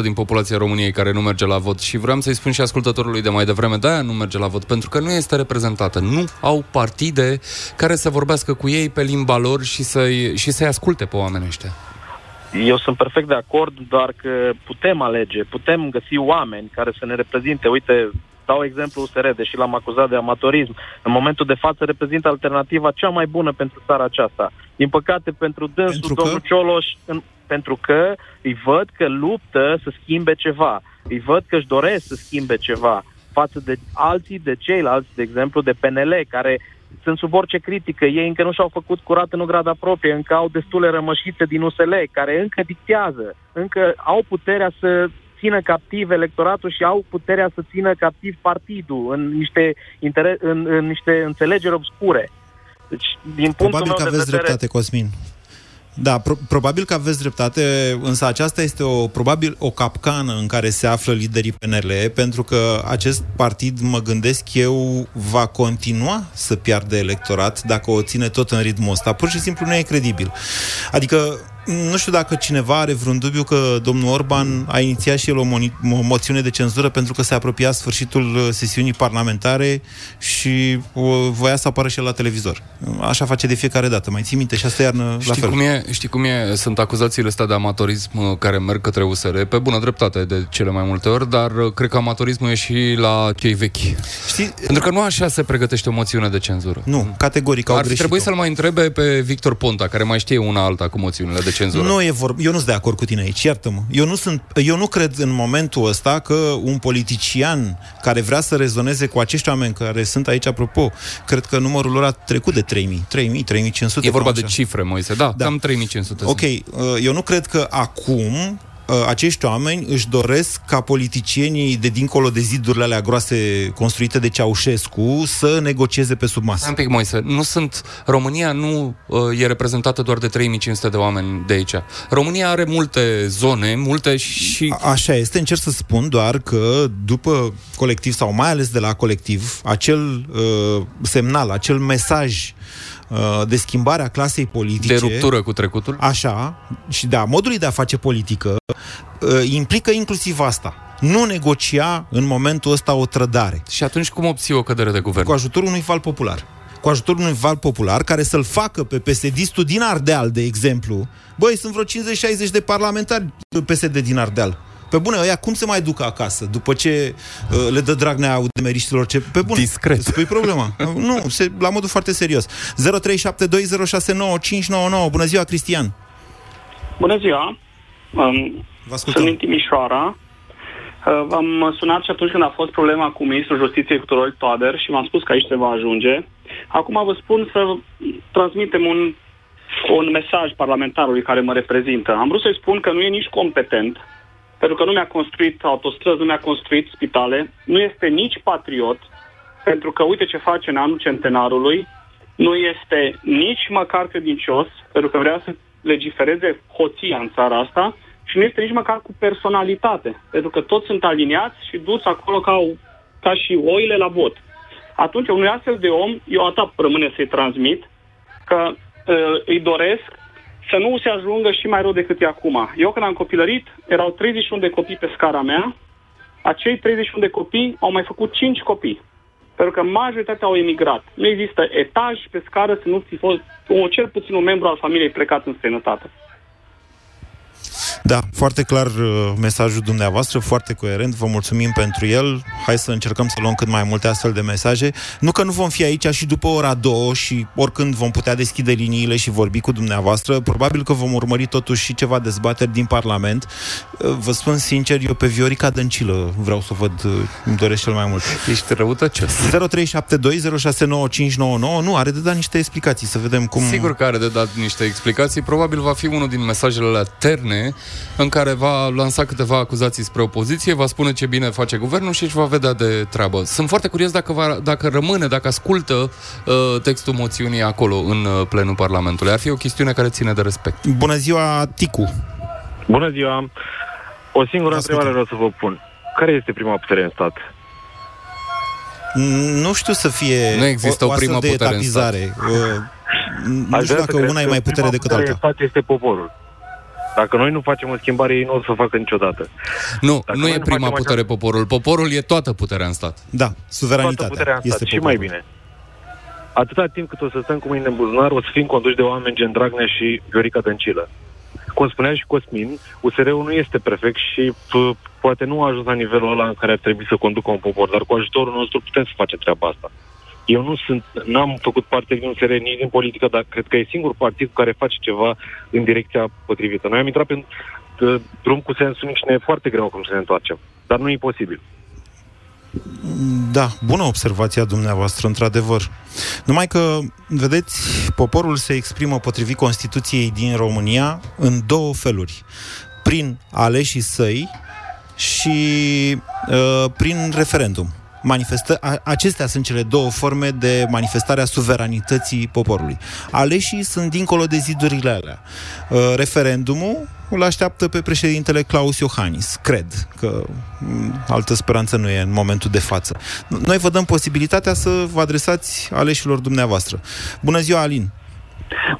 60% din populația României care nu merge la vot și vreau să-i spun și ascultătorului de mai devreme, de aia nu merge la vot, pentru că nu este reprezentată. Nu au partide care să vorbească cu ei pe limba lor și să-i, și să-i asculte pe oamenii ăștia. Eu sunt perfect de acord, doar că putem alege, putem găsi oameni care să ne reprezinte. Uite, dau exemplu USR, deși l-am acuzat de amatorism. În momentul de față reprezintă alternativa cea mai bună pentru țara aceasta. Din păcate, pentru dânsul, Pentru că? domnul Cioloș, în, pentru că îi văd că luptă să schimbe ceva. Îi văd că își doresc să schimbe ceva față de alții, de ceilalți, de exemplu, de PNL, care sunt sub orice critică. Ei încă nu și-au făcut curat în grada proprie, încă au destule rămășițe din USL, care încă dictează, încă au puterea să țină captiv electoratul și au puterea să țină captiv partidul în niște, inter- în, în niște înțelegeri obscure. Deci, din punctul Probabil meu că de aveți vedere, dreptate, Cosmin. Da, pro- probabil că aveți dreptate, însă aceasta este o, probabil o capcană în care se află liderii PNL, pentru că acest partid, mă gândesc eu, va continua să piardă electorat dacă o ține tot în ritmul ăsta. Pur și simplu nu e credibil. Adică, nu știu dacă cineva are vreun dubiu că domnul Orban a inițiat și el o, moni- o moțiune de cenzură pentru că se apropia sfârșitul uh, sesiunii parlamentare și uh, voia să apară și el la televizor. Așa face de fiecare dată. Mai ții minte? Și asta iarnă la Știi fel. cum, e, știi cum e? Sunt acuzațiile astea de amatorism uh, care merg către USR, pe bună dreptate de cele mai multe ori, dar uh, cred că amatorismul e și la cei vechi. Știi? Pentru că nu așa se pregătește o moțiune de cenzură. Nu, categoric au Ar fi greșit trebuit să-l mai întrebe pe Victor Ponta, care mai știe una alta cu moțiunile de cenzură. Nu e vorba. Eu nu sunt de acord cu tine aici, iartă-mă. Eu nu, sunt, eu nu cred în momentul ăsta că un politician care vrea să rezoneze cu acești oameni care sunt aici, apropo, cred că numărul lor a trecut de 3000, 3000, 3500. E vorba cam de așa. cifre, Moise, da, Da. cam 3500. Ok, sunt. uh, eu nu cred că acum uh, acești oameni își doresc ca politicienii de dincolo de zidurile alea groase construite de Ceaușescu să negocieze pe sub masă. Un pic, Moise, nu sunt... România nu uh, e reprezentată doar de 3500 de oameni de aici. România are multe zone, multe și... A, așa este, încerc să spun doar că după colectiv, sau mai ales de la colectiv, acel uh, semnal, acel mesaj uh, de schimbare a clasei politice... De ruptură cu trecutul? Așa, și de a modului de a face politică, uh, implică inclusiv asta. Nu negocia în momentul ăsta o trădare. Și atunci cum obții o cădere de guvern? Cu ajutorul unui val popular cu ajutorul unui val popular care să-l facă pe PSD-istul din Ardeal, de exemplu. Băi, sunt vreo 50-60 de parlamentari PSD din Ardeal. Pe bune, ăia cum se mai ducă acasă după ce uh, le dă Dragnea audemeriștilor? Ce... Pe bune, Discret. Spui problema. nu, se, la modul foarte serios. 0372069599. Bună ziua, Cristian! Bună ziua! Um, Vă ascultăm. sunt din Timișoara. Uh, v-am sunat și atunci când a fost problema cu ministrul justiției cu Tudorel Toader și v-am spus că aici se va ajunge. Acum vă spun să transmitem un, un mesaj parlamentarului care mă reprezintă. Am vrut să-i spun că nu e nici competent, pentru că nu mi-a construit autostrăzi, nu mi-a construit spitale, nu este nici patriot, pentru că uite ce face în anul centenarului, nu este nici măcar credincios, pentru că vrea să legifereze hoția în țara asta și nu este nici măcar cu personalitate, pentru că toți sunt aliniați și duți acolo ca, ca și oile la vot. Atunci, unui astfel de om, eu atât rămâne să-i transmit, că uh, îi doresc să nu se ajungă și mai rău decât e acum. Eu când am copilărit, erau 31 de copii pe scara mea, acei 31 de copii au mai făcut 5 copii. Pentru că majoritatea au emigrat. Nu există etaj pe scară să nu fi fost o, cel puțin un membru al familiei plecat în străinătate. Da, foarte clar uh, mesajul dumneavoastră, foarte coerent, vă mulțumim pentru el. Hai să încercăm să luăm cât mai multe astfel de mesaje. Nu că nu vom fi aici și după ora două și oricând vom putea deschide liniile și vorbi cu dumneavoastră, probabil că vom urmări totuși și ceva dezbateri din Parlament. Uh, Vă spun sincer, eu pe Viorica Dăncilă vreau să văd, uh, îmi doresc cel mai mult. Ești răutăcios. 0372069599 nu, are de dat niște explicații, să vedem cum... Sigur că are de dat niște explicații. Probabil va fi unul din mesajele alea terne în care va lansa câteva acuzații spre opoziție, va spune ce bine face guvernul și își va vedea de treabă. Sunt foarte curios dacă, va, dacă rămâne, dacă ascultă uh, textul moțiunii acolo, în uh, plenul Parlamentului. Ar fi o chestiune care ține de respect. Bună ziua, Ticu! Bună ziua! O singură întrebare vreau să vă pun. Care este prima putere în stat? Nu știu să fie Nu există o, o primă astfel de putere în stat. etapizare. Uh, Nu Aș știu vrea să dacă cred una e că mai putere prima decât putere alta. în stat este poporul. Dacă noi nu facem o schimbare, ei nu o să o facă niciodată. Nu, Dacă nu noi e nu prima facem putere poporul. Poporul e toată puterea în stat. Da, Toată puterea în stat. Și mai bine. Atâta timp cât o să stăm cu mâine în buzunar, o să fim conduși de oameni gen Dragnea și Viorica Dăncilă. Cum spunea și Cosmin, USR-ul nu este perfect și p- poate nu a ajuns la nivelul ăla în care ar trebui să conducă un popor, dar cu ajutorul nostru putem să facem treaba asta. Eu nu sunt, n-am făcut parte din USR nici din politică, dar cred că e singur partid care face ceva în direcția potrivită. Noi am intrat pe uh, drum cu sens unic și ne e foarte greu acum să ne întoarcem. Dar nu e posibil. Da, bună observația dumneavoastră, într-adevăr. Numai că, vedeți, poporul se exprimă potrivit Constituției din România în două feluri. Prin aleșii săi și uh, prin referendum. Manifestă- a- acestea sunt cele două forme de manifestare a suveranității poporului. Aleșii sunt dincolo de zidurile alea. Uh, referendumul îl așteaptă pe președintele Claus Iohannis. Cred că m, altă speranță nu e în momentul de față. Noi vă dăm posibilitatea să vă adresați aleșilor dumneavoastră. Bună ziua, Alin!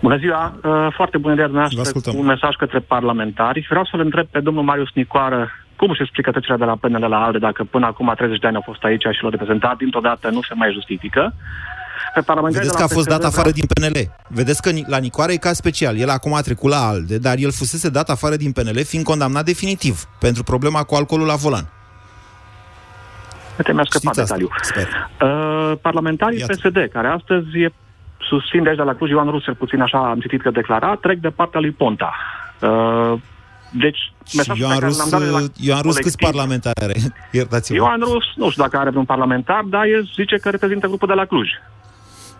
Bună ziua! Uh, Foarte bună ideea Vă dumneavoastră ascultăm. cu un mesaj către parlamentari. Vreau să-l întreb pe domnul Marius Nicoară cum își explică trecerea de la PNL la ALDE dacă până acum 30 de ani au fost aici și l-au reprezentat, dintr-o dată nu se mai justifică. Pe parlamentari Vedeți de că la a fost PSD dat afară din PNL. Vedeți că la Nicoare e caz special. El acum a trecut la ALDE, dar el fusese dat afară din PNL fiind condamnat definitiv pentru problema cu alcoolul la volan. Uite, mi-a scăpat Știți asta, detaliu. Sper. Uh, parlamentarii Iată. PSD, care astăzi e susțin de aici de la Cluj, Ioan Rus, cel puțin așa am citit că declara, trec de partea lui Ponta. Uh, deci, Și mesajul Ioan pe care Rus, l-am dat de la Ioan Rus câți colectiv- parlamentari are? Iertați-mă. Ioan Rus, nu știu dacă are vreun parlamentar, dar el zice că reprezintă grupul de la Cluj.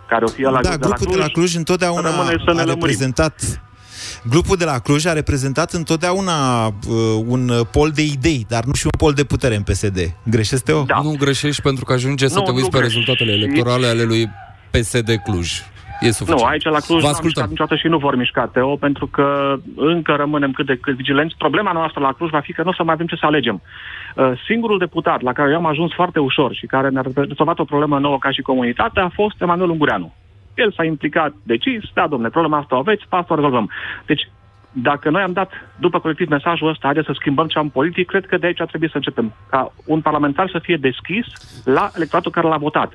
Care o fie la da, grup de la grupul Cluj, de la Cluj întotdeauna rămâne să ne a lămurim. reprezentat Grupul de la Cluj a reprezentat întotdeauna uh, un pol de idei, dar nu și un pol de putere în PSD. Greșesc, Teo? Da. Nu greșești pentru că ajunge să Nu, te uiți nu pe greș. rezultatele electorale ale lui PSD Cluj. E suficient. Nu, aici la Cluj Vă nu am ascultăm. mișcat niciodată și nu vor mișca, Teo, pentru că încă rămânem cât de cât vigilenți. Problema noastră la Cluj va fi că nu o să mai avem ce să alegem. Uh, Singurul deputat la care eu am ajuns foarte ușor și care ne-a rezolvat o problemă nouă ca și comunitate a fost Emanuel Ungureanu. El s-a implicat decis, da, domne, problema asta o aveți, pe asta o rezolvăm. Deci, dacă noi am dat după colectiv mesajul ăsta, haideți să schimbăm ce am politic, cred că de aici ar trebui să începem. Ca un parlamentar să fie deschis la electoratul care l-a votat.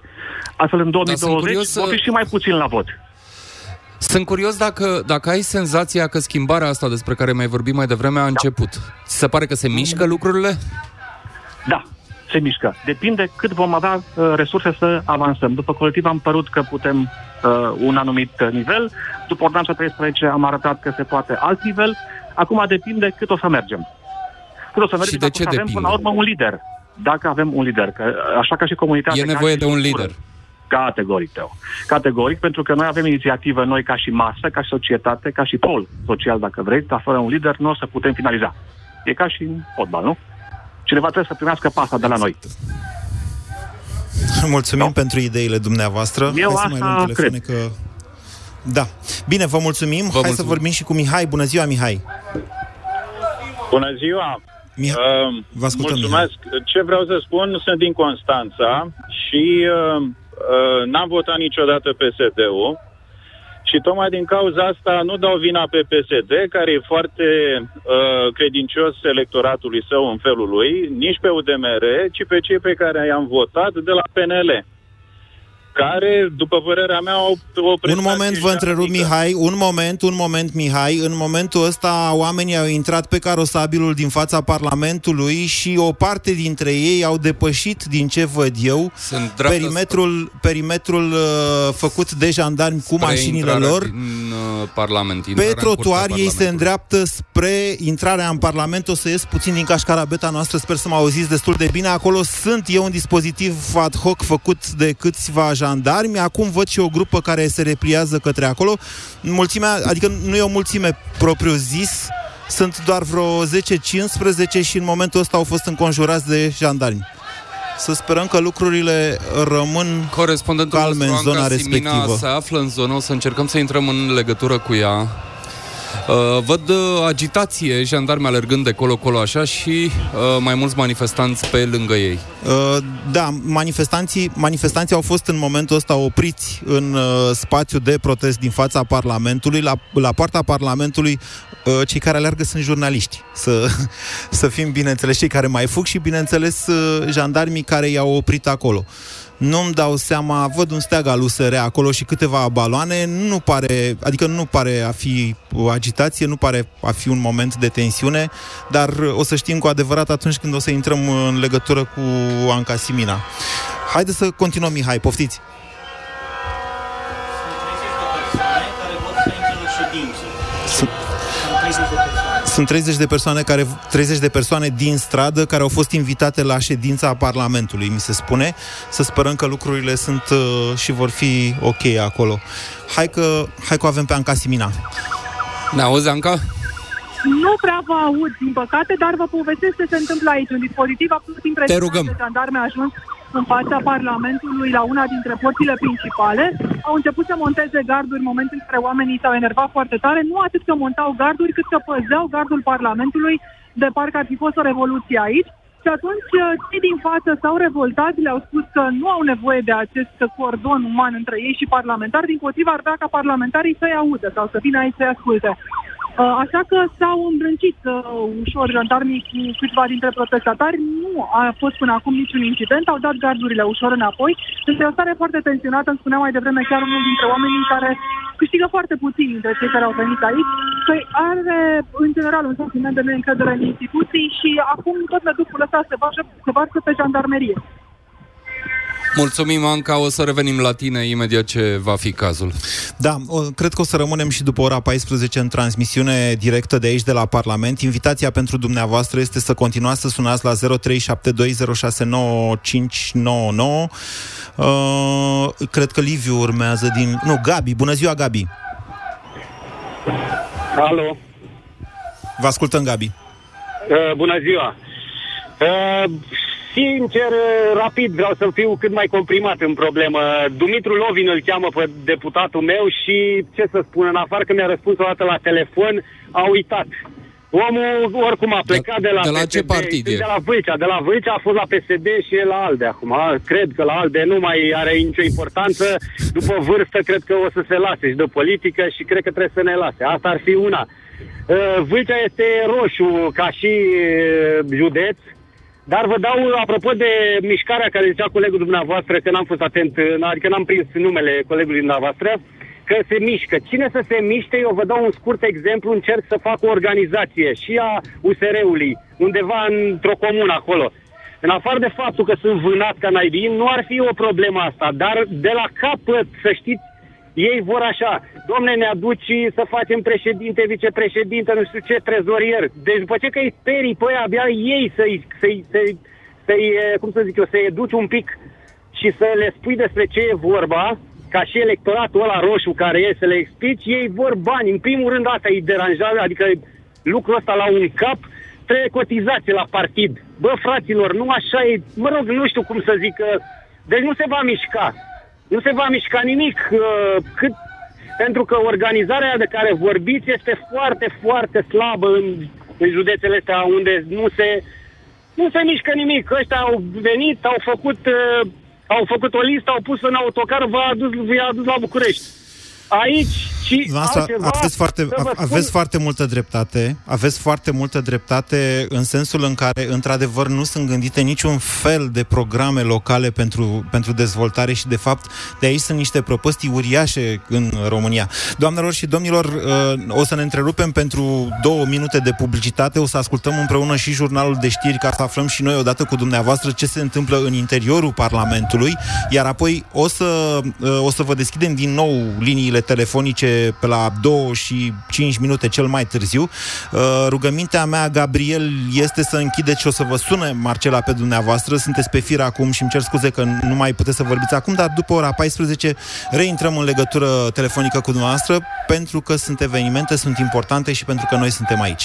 Astfel, în 2020 curios să- vor fi și mai puțin la vot. Sunt curios dacă, dacă ai senzația că schimbarea asta despre care mai vorbit mai devreme a început. Ți se pare că se mișcă lucrurile? Da, se mișcă. Depinde cât vom avea uh, resurse să avansăm. După colectiv am părut că putem uh, un anumit uh, nivel, după ordonanța 13 am arătat că se poate alt nivel, acum depinde cât o să mergem. Cât o să mergem Și de dacă ce o să avem depinde? până la urmă un lider. Dacă avem un lider, că uh, așa ca și comunitate... E ca nevoie și de un structură. lider. Categoric, Teo. Categoric, pentru că noi avem inițiativă, noi ca și masă, ca și societate, ca și pol social, dacă vreți, dar fără un lider nu o să putem finaliza. E ca și în fotbal, nu? Cineva trebuie să primească pasa de la noi. Mulțumim pentru ideile dumneavoastră. Eu Hai să mai asta luăm telefoane că... Da. Bine, vă mulțumim. Hai să mulțumim. vorbim și cu Mihai. Bună ziua, Mihai. Bună ziua! Mihai, Uh, vă ascultăm, mulțumesc. Ce vreau să spun, sunt din Constanța și uh, uh, n-am votat niciodată PSD-ul și tocmai din cauza asta nu dau vina pe PSD, care e foarte uh, credincios electoratului său în felul lui, nici pe UDMR, ci pe cei pe care i-am votat de la PNL care, după părerea mea, au o Un prestație moment vă întrerup, Mihai, un moment, un moment, Mihai. În momentul ăsta, oamenii au intrat pe carosabilul din fața Parlamentului și o parte dintre ei au depășit, din ce văd eu, dreaptă perimetrul, perimetrul uh, făcut de jandarmi cu Spre mașinile intrarea lor. Din uh, Parlament. Pe intrarea în curtea trotuar ei se Parlamentului. îndreaptă spre intrarea în Parlament. O să ies puțin din cașcarabeta noastră, sper să mă auziți destul de bine. Acolo sunt eu un dispozitiv ad hoc făcut de câțiva jandarmi. Acum văd și o grupă care se repliază către acolo. Mulțimea, adică nu e o mulțime propriu zis, sunt doar vreo 10-15 și în momentul ăsta au fost înconjurați de jandarmi. Să sperăm că lucrurile rămân Corespondentul calme în nostru, zona Anca Simina, respectivă. se află în zonă, o să încercăm să intrăm în legătură cu ea. Uh, văd uh, agitație, jandarmi alergând de colo-colo așa și uh, mai mulți manifestanți pe lângă ei. Uh, Da, manifestanții, manifestanții au fost în momentul ăsta opriți în uh, spațiu de protest din fața Parlamentului. La, la poarta Parlamentului, uh, cei care alergă sunt jurnaliști. Să, să fim, bineînțeles, cei care mai fug și, bineînțeles, uh, jandarmii care i-au oprit acolo. Nu-mi dau seama, văd un steag al USR acolo și câteva baloane, nu pare, adică nu pare a fi o agitație, nu pare a fi un moment de tensiune, dar o să știm cu adevărat atunci când o să intrăm în legătură cu Anca Simina. Haideți să continuăm, Mihai, poftiți! Sunt, sunt 30 de persoane care 30 de persoane din stradă care au fost invitate la ședința Parlamentului, mi se spune. Să sperăm că lucrurile sunt uh, și vor fi ok acolo. Hai că hai că o avem pe Anca Simina. Ne auzi, Anca? Nu prea vă aud, din păcate, dar vă povestesc ce se întâmplă aici. Un dispozitiv absolut impresionant rugăm. de jandarme a ajuns în fața Parlamentului la una dintre porțile principale. Au început să monteze garduri în momentul în care oamenii s-au enervat foarte tare, nu atât că montau garduri, cât că păzeau gardul Parlamentului de parcă ar fi fost o revoluție aici. Și atunci cei din față s-au revoltat, le-au spus că nu au nevoie de acest cordon uman între ei și parlamentari, din potriva ar vrea ca parlamentarii să-i audă sau să vină aici să-i asculte. Uh, Așa că s-au îmbrâncit uh, ușor jandarmii cu câțiva dintre protestatari. Nu a fost până acum niciun incident, au dat gardurile ușor înapoi. Este o stare foarte tensionată, îmi spunea mai devreme chiar unul dintre oamenii care câștigă foarte puțin dintre cei care au venit aici, că are în general un sentiment de neîncredere în instituții și acum tot meducul ăsta se varsă, se varsă pe jandarmerie. Mulțumim, Anca, o să revenim la tine imediat ce va fi cazul. Da, o, cred că o să rămânem și după ora 14 în transmisiune directă de aici, de la Parlament. Invitația pentru dumneavoastră este să continuați să sunați la 0372069599. Uh, cred că Liviu urmează din... Nu, Gabi. Bună ziua, Gabi! Alo. Vă ascultăm, Gabi. Uh, bună ziua. Uh, sincer, uh, rapid, vreau să fiu cât mai comprimat în problemă. Dumitru Lovin îl cheamă pe deputatul meu și, ce să spun, în afară că mi-a răspuns o dată la telefon, a uitat. Omul oricum a plecat de, de la de la PSD, ce partid e? De la Vâlcea. De la Vâlcea a fost la PSD și e la ALDE acum. Cred că la ALDE nu mai are nicio importanță. După vârstă, cred că o să se lase și de politică și cred că trebuie să ne lase. Asta ar fi una. Uh, Vâlcea este roșu ca și uh, județ, dar vă dau, apropo de mișcarea care zicea colegul dumneavoastră, că n-am fost atent, uh, adică n-am prins numele colegului dumneavoastră, că se mișcă. Cine să se miște, eu vă dau un scurt exemplu, încerc să fac o organizație și a USR-ului, undeva într-o comună acolo. În afară de faptul că sunt vânat ca naibii, nu ar fi o problemă asta, dar de la capăt, să știți, ei vor așa, domne, ne aduci să facem președinte, vicepreședinte, nu știu ce, trezorier. Deci după ce că îi sperii pe aia, abia ei să-i, să-i, să-i, să-i, cum să zic eu, să-i educi un pic și să le spui despre ce e vorba, ca și electoratul ăla roșu care e să le explici, ei vor bani. În primul rând asta îi deranjează, adică lucrul ăsta la un cap, trebuie cotizație la partid. Bă, fraților, nu așa e, mă rog, nu știu cum să zic, că, deci nu se va mișca. Nu se va mișca nimic, uh, cât, pentru că organizarea de care vorbiți este foarte, foarte slabă în, în județele astea unde nu se, nu se mișcă nimic. Ăștia au venit, au făcut, uh, au făcut o listă, au pus în autocar, v-a adus, v-a adus la București. Aici și Noastră, altceva, aveți, foarte, să vă aveți spun- foarte multă dreptate, aveți foarte multă dreptate în sensul în care, într-adevăr, nu sunt gândite niciun fel de programe locale pentru, pentru dezvoltare și, de fapt, de aici sunt niște prăpăstii uriașe în România. Doamnelor și domnilor, uh, o să ne întrerupem pentru două minute de publicitate, o să ascultăm împreună și jurnalul de știri ca să aflăm și noi odată cu dumneavoastră ce se întâmplă în interiorul Parlamentului, iar apoi o să, uh, o să vă deschidem din nou liniile telefonice pe la 2 și 5 minute cel mai târziu. Uh, Rugămintea mea, Gabriel, este să închideți și o să vă sună Marcela pe dumneavoastră. Sunteți pe fir acum și îmi cer scuze că nu mai puteți să vorbiți acum, dar după ora 14 reintrăm în legătură telefonică cu dumneavoastră pentru că sunt evenimente, sunt importante și pentru că noi suntem aici.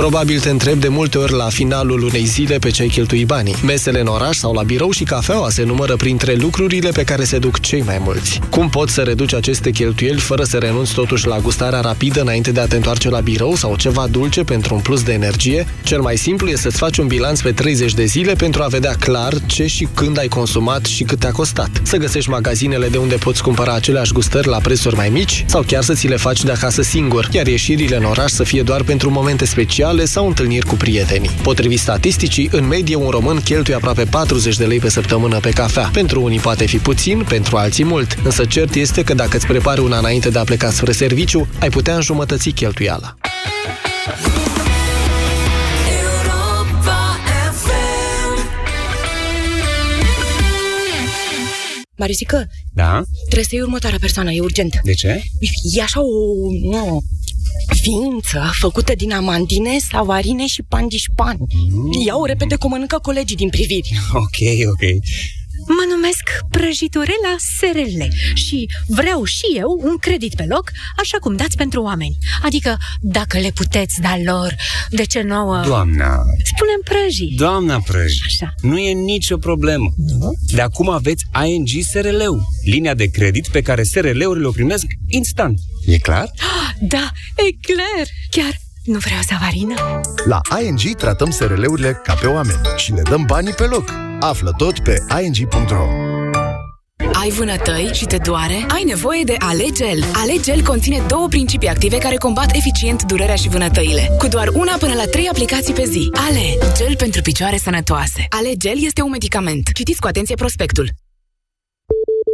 Probabil te întreb de multe ori la finalul unei zile pe ce ai cheltui banii. Mesele în oraș sau la birou și cafeaua se numără printre lucrurile pe care se duc cei mai mulți. Cum poți să reduci aceste cheltuieli fără să renunți totuși la gustarea rapidă înainte de a te întoarce la birou sau ceva dulce pentru un plus de energie? Cel mai simplu e să-ți faci un bilanț pe 30 de zile pentru a vedea clar ce și când ai consumat și cât te-a costat. Să găsești magazinele de unde poți cumpăra aceleași gustări la prețuri mai mici sau chiar să ți le faci de acasă singur, iar ieșirile în oraș să fie doar pentru momente speciale sau întâlniri cu prietenii. Potrivit statisticii, în medie un român cheltuie aproape 40 de lei pe săptămână pe cafea. Pentru unii poate fi puțin, pentru alții mult, însă cert este că dacă îți prepari una înainte de a pleca spre serviciu, ai putea înjumătăți cheltuiala. Marisică, Da? trebuie să iei următoarea persoană, e urgent. De ce? E așa o, o ființă făcută din amandine, savarine și pandișpan. Mm. Ia-o repede că o mănâncă colegii din priviri. Ok, ok. Mă numesc Prăjiturela SRL și vreau și eu un credit pe loc, așa cum dați pentru oameni. Adică, dacă le puteți da lor, de ce nouă... Doamna, Spunem prăjii. doamna Prăji, Așa. nu e nicio problemă. De acum aveți ING SRL-ul, linia de credit pe care SRL-urile o primesc instant. E clar? Da, e clar. Chiar nu vreau savarină. La ING tratăm SRL-urile ca pe oameni și le dăm banii pe loc. Află tot pe ing.ro Ai vânătăi și te doare? Ai nevoie de Alegel. Alegel conține două principii active care combat eficient durerea și vânătăile. Cu doar una până la trei aplicații pe zi. Ale, gel pentru picioare sănătoase. Alegel este un medicament. Citiți cu atenție prospectul.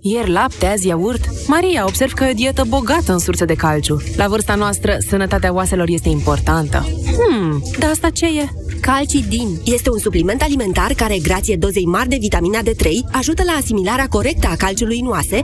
Ieri lapte, azi iaurt. Maria, observ că e o dietă bogată în surse de calciu. La vârsta noastră, sănătatea oaselor este importantă. Hmm, dar asta ce e? Calcidin este un supliment alimentar care, grație dozei mari de vitamina D3, ajută la asimilarea corectă a calciului în oase,